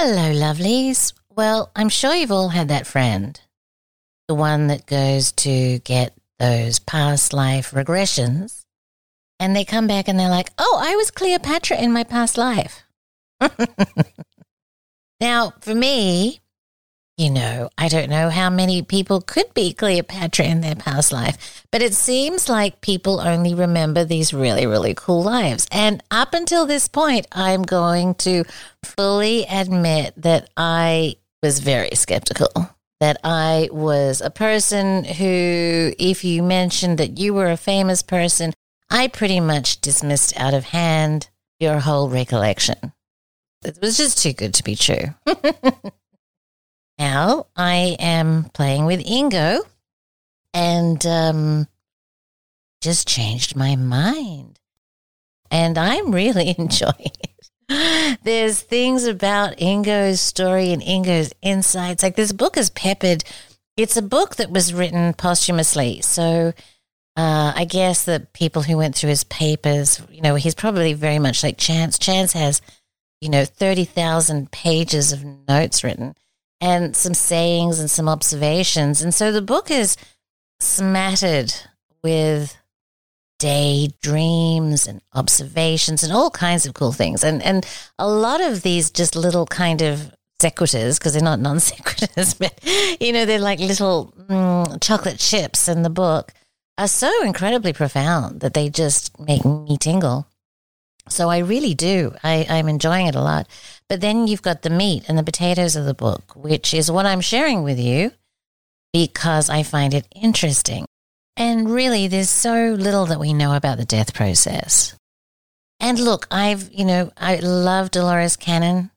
Hello, lovelies. Well, I'm sure you've all had that friend. The one that goes to get those past life regressions. And they come back and they're like, oh, I was Cleopatra in my past life. now, for me, you know, I don't know how many people could be Cleopatra in their past life, but it seems like people only remember these really, really cool lives. And up until this point, I'm going to fully admit that I was very skeptical. That I was a person who, if you mentioned that you were a famous person, I pretty much dismissed out of hand your whole recollection. It was just too good to be true. now I am playing with Ingo and um, just changed my mind. And I'm really enjoying it. There's things about Ingo's story and Ingo's insights. Like this book is peppered. It's a book that was written posthumously. So uh, I guess the people who went through his papers, you know, he's probably very much like Chance. Chance has, you know, 30,000 pages of notes written and some sayings and some observations. And so the book is smattered with daydreams and observations and all kinds of cool things. And and a lot of these just little kind of sequiturs because they're not non sequiturs, but you know they're like little mm, chocolate chips in the book are so incredibly profound that they just make me tingle. So I really do. I, I'm enjoying it a lot. But then you've got the meat and the potatoes of the book, which is what I'm sharing with you because I find it interesting. And really, there's so little that we know about the death process. And look, I've, you know, I love Dolores Cannon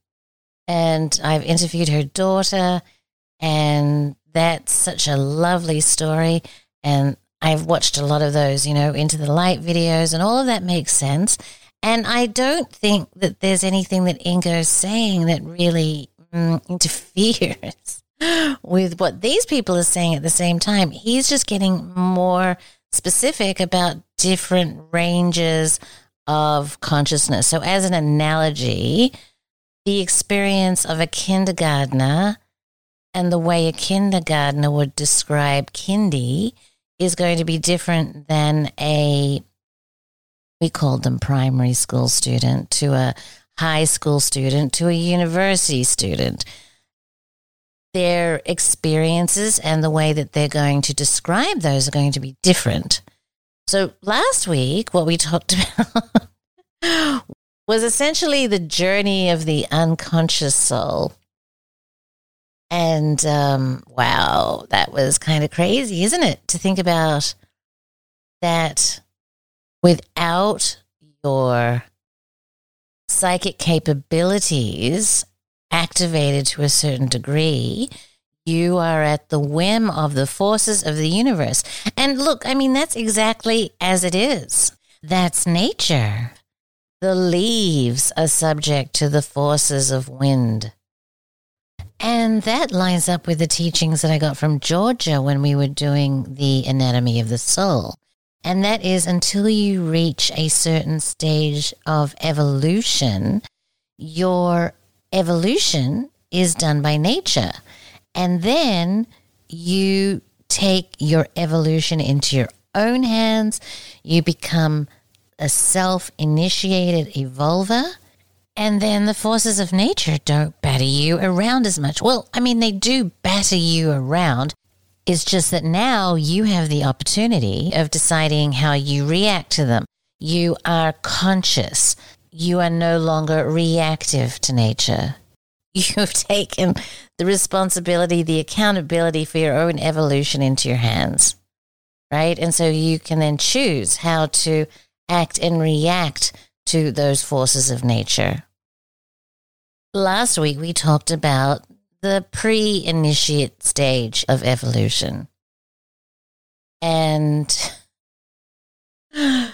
and I've interviewed her daughter, and that's such a lovely story. And I've watched a lot of those, you know, into the light videos, and all of that makes sense. And I don't think that there's anything that Ingo's saying that really mm, interferes with what these people are saying at the same time. He's just getting more specific about different ranges of consciousness. So, as an analogy, the experience of a kindergartner and the way a kindergartner would describe kindy is going to be different than a we called them primary school student to a high school student to a university student. Their experiences and the way that they're going to describe those are going to be different. So, last week, what we talked about was essentially the journey of the unconscious soul. And um, wow, that was kind of crazy, isn't it? To think about that without your psychic capabilities activated to a certain degree, you are at the whim of the forces of the universe. And look, I mean, that's exactly as it is. That's nature. The leaves are subject to the forces of wind. And that lines up with the teachings that I got from Georgia when we were doing the anatomy of the soul. And that is until you reach a certain stage of evolution, your evolution is done by nature. And then you take your evolution into your own hands. You become a self initiated evolver. And then the forces of nature don't batter you around as much. Well, I mean, they do batter you around, it's just that now you have the opportunity of deciding how you react to them. You are conscious. You are no longer reactive to nature. You have taken the responsibility, the accountability for your own evolution into your hands, right? And so you can then choose how to act and react to those forces of nature. Last week, we talked about the pre initiate stage of evolution. And I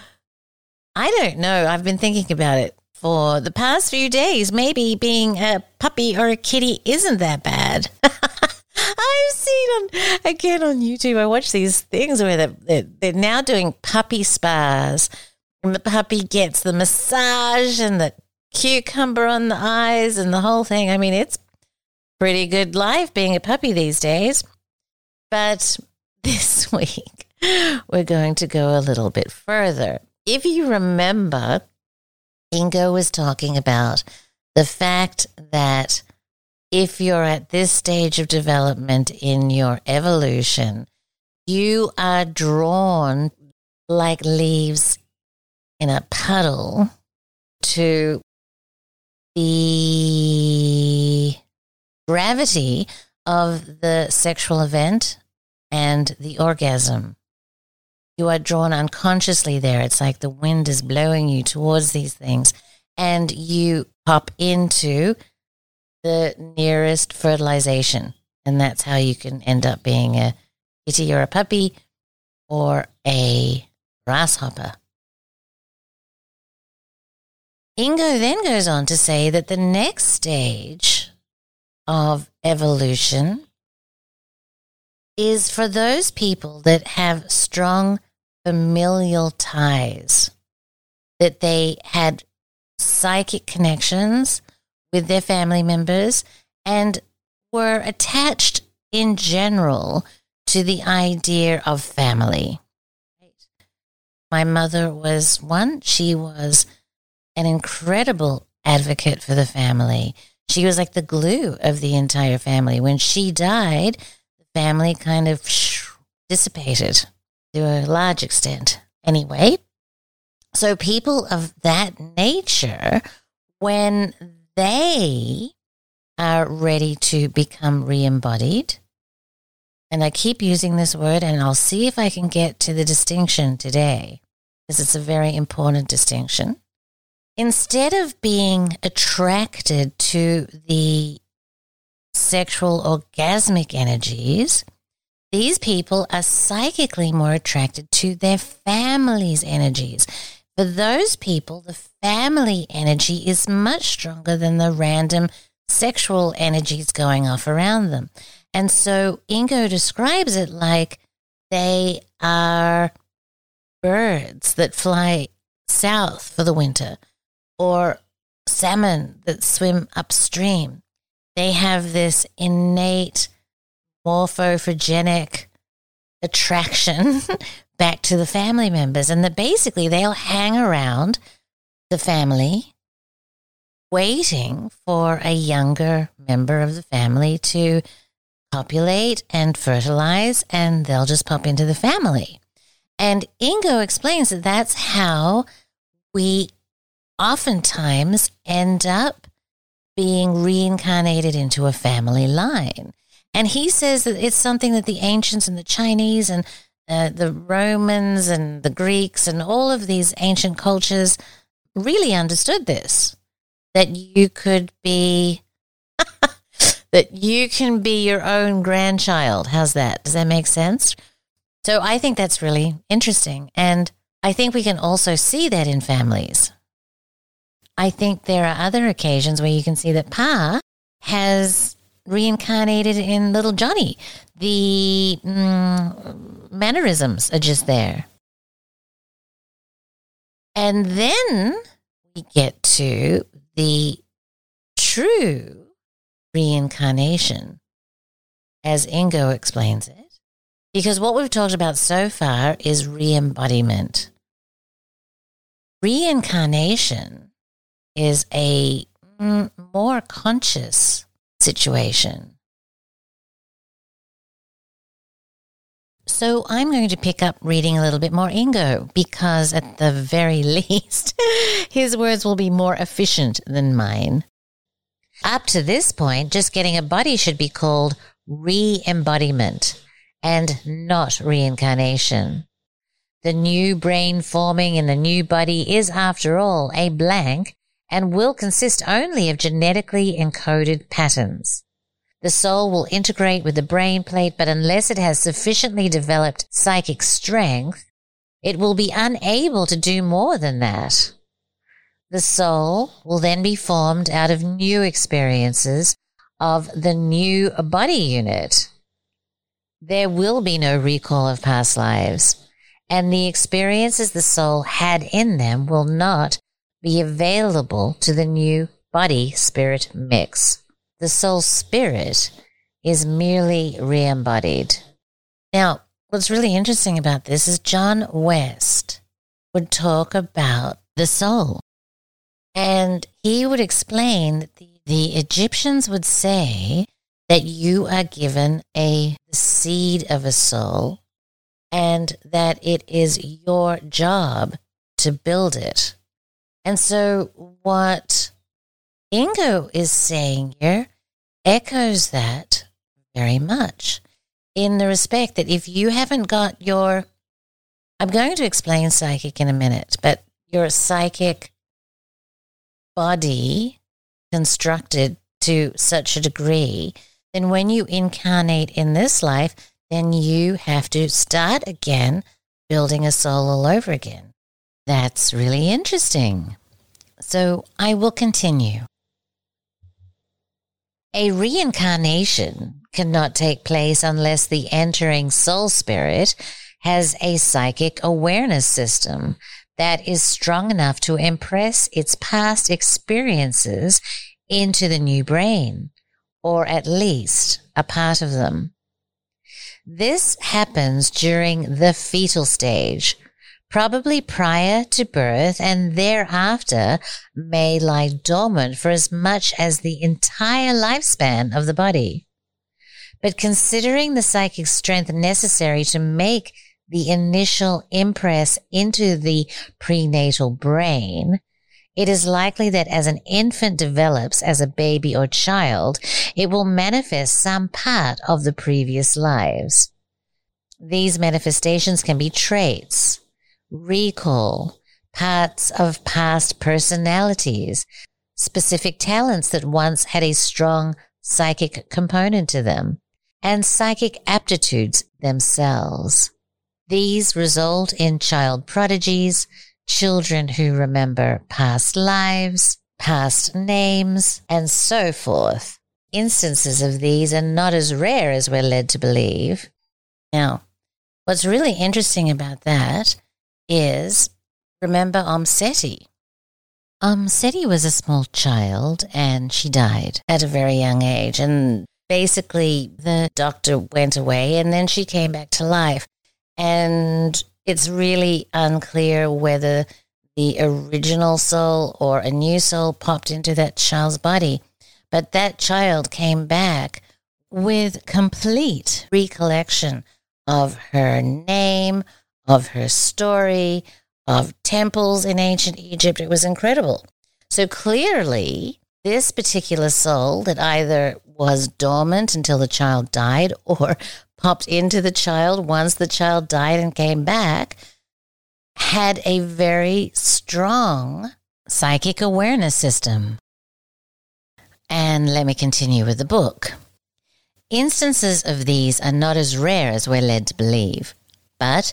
don't know. I've been thinking about it for the past few days. Maybe being a puppy or a kitty isn't that bad. I've seen on again on YouTube. I watch these things where they're, they're now doing puppy spas, and the puppy gets the massage and the cucumber on the eyes and the whole thing. I mean, it's pretty good life being a puppy these days. But this week, we're going to go a little bit further. If you remember, Ingo was talking about the fact that if you're at this stage of development in your evolution, you are drawn like leaves in a puddle to the gravity of the sexual event and the orgasm. You are drawn unconsciously there. It's like the wind is blowing you towards these things, and you pop into the nearest fertilization. And that's how you can end up being a kitty or a puppy or a grasshopper. Ingo then goes on to say that the next stage of evolution is for those people that have strong familial ties, that they had psychic connections with their family members and were attached in general to the idea of family. My mother was one, she was an incredible advocate for the family. She was like the glue of the entire family. When she died, the family kind of dissipated to a large extent. Anyway, so people of that nature, when they are ready to become re embodied. And I keep using this word, and I'll see if I can get to the distinction today, because it's a very important distinction. Instead of being attracted to the sexual orgasmic energies, these people are psychically more attracted to their family's energies. For those people, the family energy is much stronger than the random sexual energies going off around them. And so Ingo describes it like they are birds that fly south for the winter or salmon that swim upstream. They have this innate morphophogenetic attraction back to the family members. And that basically they'll hang around the family waiting for a younger member of the family to populate and fertilize, and they'll just pop into the family. And Ingo explains that that's how we oftentimes end up being reincarnated into a family line. And he says that it's something that the ancients and the Chinese and uh, the Romans and the Greeks and all of these ancient cultures really understood this that you could be that you can be your own grandchild. How's that? Does that make sense? So I think that's really interesting. And I think we can also see that in families. I think there are other occasions where you can see that Pa has reincarnated in little Johnny. The mm, mannerisms are just there. And then we get to the true reincarnation, as Ingo explains it. Because what we've talked about so far is re embodiment. Reincarnation is a mm, more conscious situation. So I'm going to pick up reading a little bit more Ingo because, at the very least, his words will be more efficient than mine. Up to this point, just getting a body should be called re embodiment and not reincarnation. The new brain forming in the new body is, after all, a blank and will consist only of genetically encoded patterns. The soul will integrate with the brain plate, but unless it has sufficiently developed psychic strength, it will be unable to do more than that. The soul will then be formed out of new experiences of the new body unit. There will be no recall of past lives, and the experiences the soul had in them will not be available to the new body spirit mix. The soul spirit is merely re embodied. Now, what's really interesting about this is John West would talk about the soul. And he would explain that the, the Egyptians would say that you are given a seed of a soul and that it is your job to build it. And so, what Ingo is saying here echoes that very much in the respect that if you haven't got your, I'm going to explain psychic in a minute, but your psychic body constructed to such a degree, then when you incarnate in this life, then you have to start again building a soul all over again. That's really interesting. So I will continue. A reincarnation cannot take place unless the entering soul spirit has a psychic awareness system that is strong enough to impress its past experiences into the new brain, or at least a part of them. This happens during the fetal stage, probably prior to birth and thereafter may lie dormant for as much as the entire lifespan of the body. But considering the psychic strength necessary to make the initial impress into the prenatal brain, it is likely that as an infant develops as a baby or child, it will manifest some part of the previous lives. These manifestations can be traits, recall, parts of past personalities, specific talents that once had a strong psychic component to them, and psychic aptitudes themselves. These result in child prodigies, children who remember past lives, past names, and so forth. Instances of these are not as rare as we're led to believe. Now, what's really interesting about that is remember. Omm Sety was a small child and she died at a very young age. And basically, the doctor went away and then she came back to life. And it's really unclear whether the original soul or a new soul popped into that child's body. But that child came back with complete recollection of her name, of her story, of temples in ancient Egypt. It was incredible. So clearly, this particular soul that either was dormant until the child died or popped into the child once the child died and came back had a very strong psychic awareness system. And let me continue with the book. Instances of these are not as rare as we're led to believe, but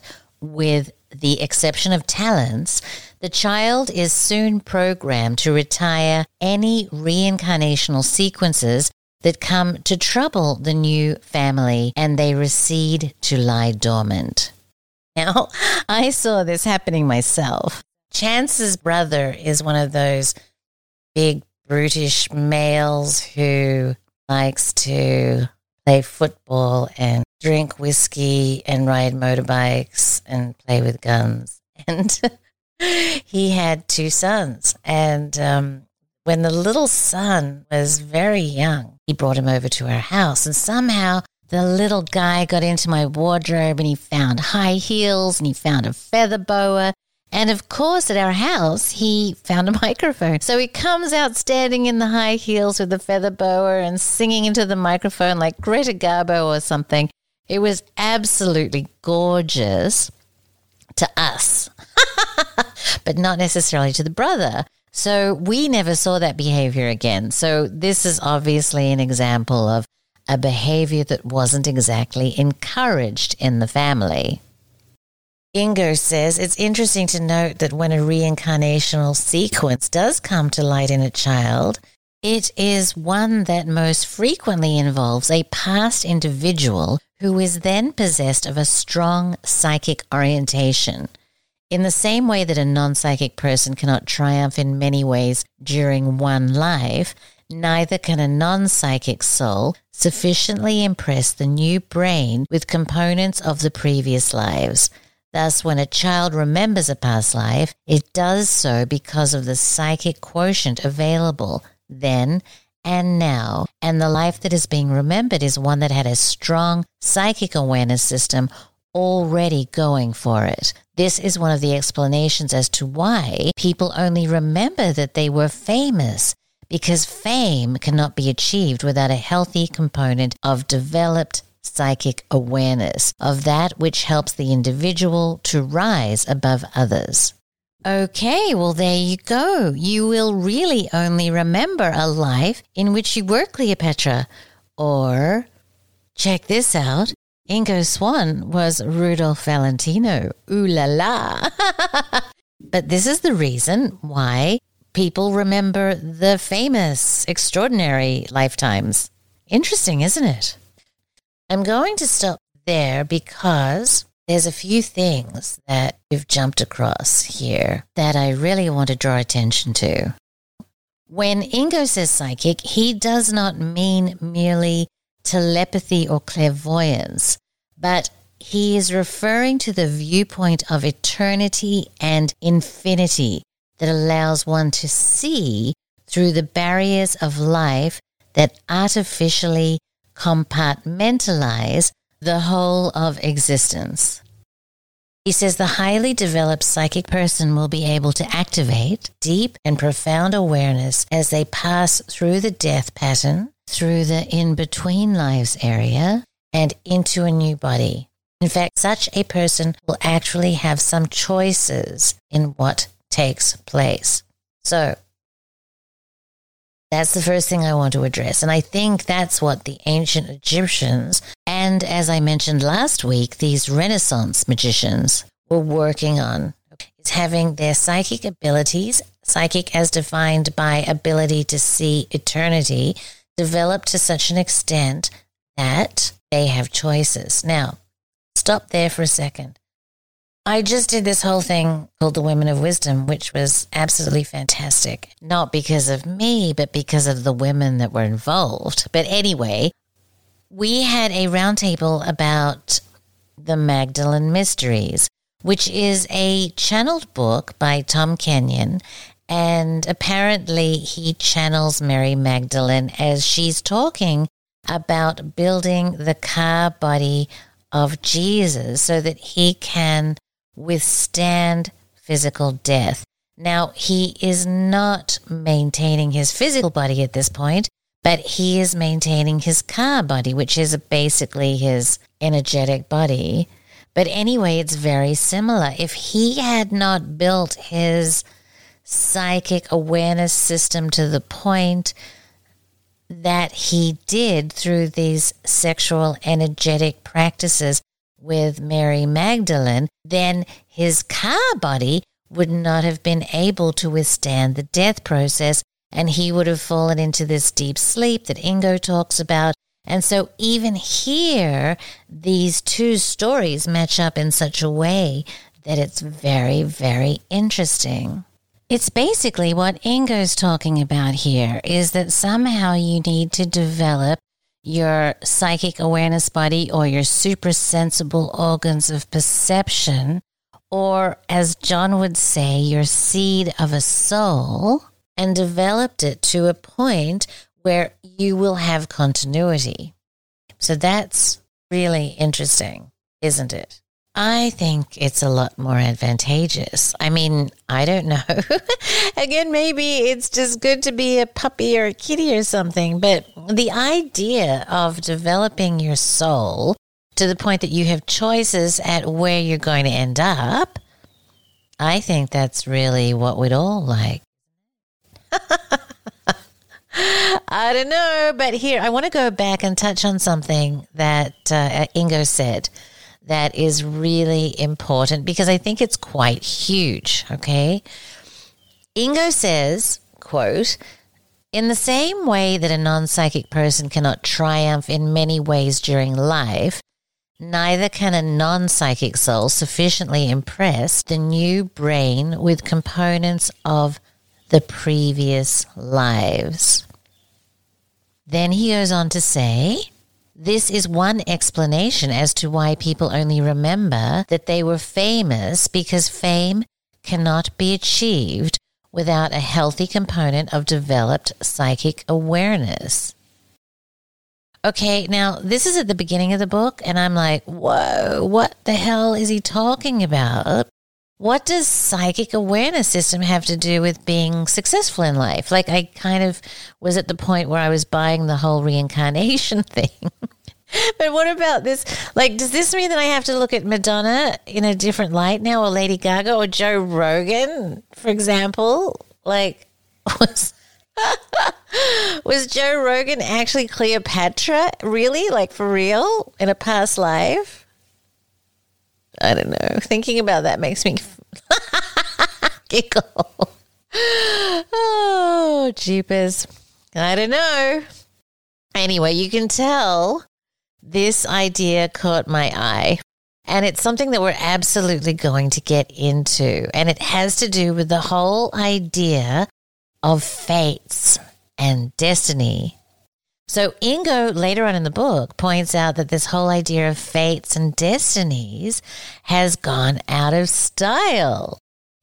with the exception of talents, the child is soon programmed to retire any reincarnational sequences that come to trouble the new family and they recede to lie dormant. Now, I saw this happening myself. Chance's brother is one of those big, brutish males who likes to play football and drink whiskey and ride motorbikes and play with guns. And he had two sons. And um, when the little son was very young, he brought him over to our house. And somehow the little guy got into my wardrobe and he found high heels and he found a feather boa and of course, at our house, he found a microphone. So he comes out standing in the high heels with the feather boa and singing into the microphone like Greta Garbo or something. It was absolutely gorgeous to us, but not necessarily to the brother. So we never saw that behavior again. So this is obviously an example of a behavior that wasn't exactly encouraged in the family. Ingo says it's interesting to note that when a reincarnational sequence does come to light in a child, it is one that most frequently involves a past individual who is then possessed of a strong psychic orientation. In the same way that a non psychic person cannot triumph in many ways during one life, neither can a non psychic soul sufficiently impress the new brain with components of the previous lives. Thus, when a child remembers a past life, it does so because of the psychic quotient available then and now. And the life that is being remembered is one that had a strong psychic awareness system already going for it. This is one of the explanations as to why people only remember that they were famous because fame cannot be achieved without a healthy component of developed psychic awareness of that which helps the individual to rise above others. Okay, well, there you go. You will really only remember a life in which you were Cleopatra. Or, check this out Ingo Swann was Rudolph Valentino. Ooh la la. but this is the reason why people remember the famous, extraordinary lifetimes. Interesting, isn't it? I'm going to stop there because there's a few things that you've jumped across here that I really want to draw attention to. When Ingo says psychic, he does not mean merely telepathy or clairvoyance, but he is referring to the viewpoint of eternity and infinity that allows one to see through the barriers of life that artificially compartmentalize the whole of existence. He says the highly developed psychic person will be able to activate deep and profound awareness as they pass through the death pattern through the in between lives area and into a new body. In fact, such a person will actually have some choices in what takes place. So, that's the first thing I want to address. And I think that's what the ancient Egyptians, and as I mentioned last week, these Renaissance magicians were working on is having their psychic abilities, psychic as defined by ability to see eternity, developed to such an extent that they have choices. Now, stop there for a second. I just did this whole thing called the Women of Wisdom, which was absolutely fantastic. Not because of me, but because of the women that were involved. But anyway, we had a roundtable about the Magdalene Mysteries, which is a channeled book by Tom Kenyon and apparently, he channels Mary Magdalene as she's talking about building the Ka body of Jesus so that he can withstand physical death. Now, he is not maintaining his physical body at this point, but he is maintaining his Ka body, which is basically his energetic body. But anyway, it's very similar. If he had not built his psychic awareness system to the point that he did through these sexual energetic practices with Mary Magdalene, then his Ka body would not have been able to withstand the death process and he would have fallen into this deep sleep that Ingo talks about. And so, even here, these two stories match up in such a way that it's very, very interesting. It's basically what Ingo's talking about here is that somehow you need to develop your psychic awareness body or your super sensible organs of perception, or as John would say, your seed of a soul, and developed it to a point where you will have continuity. So that's really interesting, isn't it? I think it's a lot more advantageous. I mean, I don't know. Again, maybe it's just good to be a puppy or a kitty or something, but the idea of developing your soul to the point that you have choices at where you're going to end up, I think that's really what we'd all like. I don't know, but here, I want to go back and touch on something that uh, Ingo said that is really important because I think it's quite huge. Okay. Ingo says, quote, in the same way that a non psychic person cannot triumph in many ways during life, neither can a non psychic soul sufficiently impress the new brain with components of the previous lives. Then he goes on to say, this is one explanation as to why people only remember that they were famous because fame cannot be achieved without a healthy component of developed psychic awareness. Okay, now this is at the beginning of the book, and I'm like, whoa, what the hell is he talking about? What does psychic awareness system have to do with being successful in life? Like, I kind of was at the point where I was buying the whole reincarnation thing. but what about this? Like, does this mean that I have to look at Madonna in a different light now, or Lady Gaga, or Joe Rogan, for example? Like, was was Joe Rogan actually Cleopatra? Really? Like for real? In a past life? I don't know. Thinking about that makes me giggle. oh, jeepers. I don't know. Anyway, you can tell this idea caught my eye. And it's something that we're absolutely going to get into. And it has to do with the whole idea of fates and destiny. So, Ingo later on in the book points out that this whole idea of fates and destinies has gone out of style.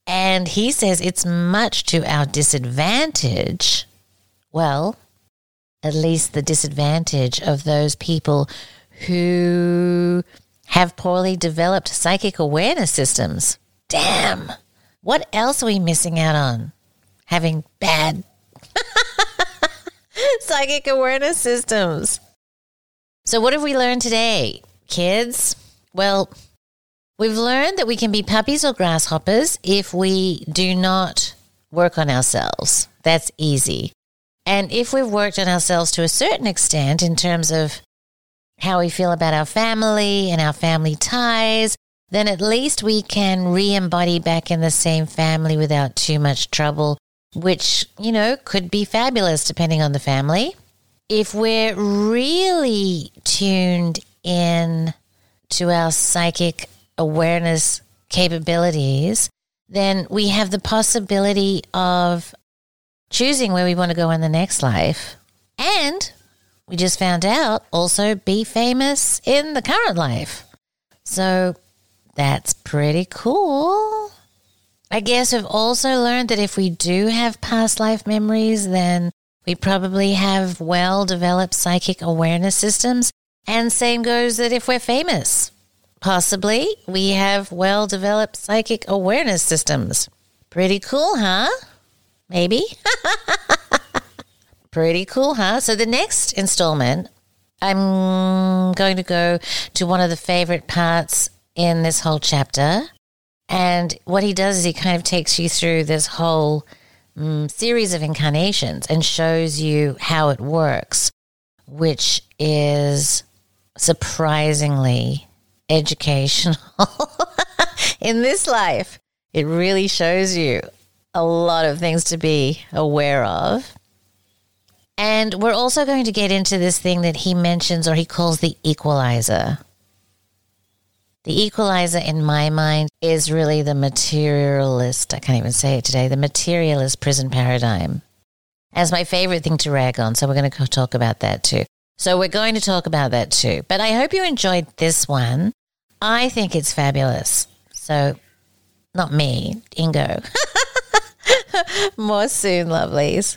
And he says it's much to our disadvantage. Well, at least the disadvantage of those people who have poorly developed psychic awareness systems. Damn. What else are we missing out on? having bad psychic awareness systems. So, what have we learned today, kids? Well, we've learned that we can be puppies or grasshoppers if we do not work on ourselves. That's easy. And if we've worked on ourselves to a certain extent in terms of how we feel about our family and our family ties, then at least we can re embody back in the same family without too much trouble which, you know, could be fabulous depending on the family. If we're really tuned in to our psychic awareness capabilities, then we have the possibility of choosing where we want to go in the next life. And we just found out also be famous in the current life. So that's pretty cool. I guess we've also learned that if we do have past life memories, then we probably have well developed psychic awareness systems. And same goes that if we're famous, possibly we have well developed psychic awareness systems. Pretty cool, huh? Maybe. Pretty cool, huh? So the next installment, I'm going to go to one of the favorite parts in this whole chapter. And what he does is he kind of takes you through this whole um, series of incarnations and shows you how it works, which is surprisingly educational in this life. It really shows you a lot of things to be aware of. And we're also going to get into this thing that he mentions or he calls the equalizer. The equalizer in my mind is really the materialist, I can't even say it today, the materialist prison paradigm as my favorite thing to rag on. So we're going to talk about that too. So we're going to talk about that too. But I hope you enjoyed this one. I think it's fabulous. So, not me, Ingo. More soon, lovelies.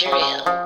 Material.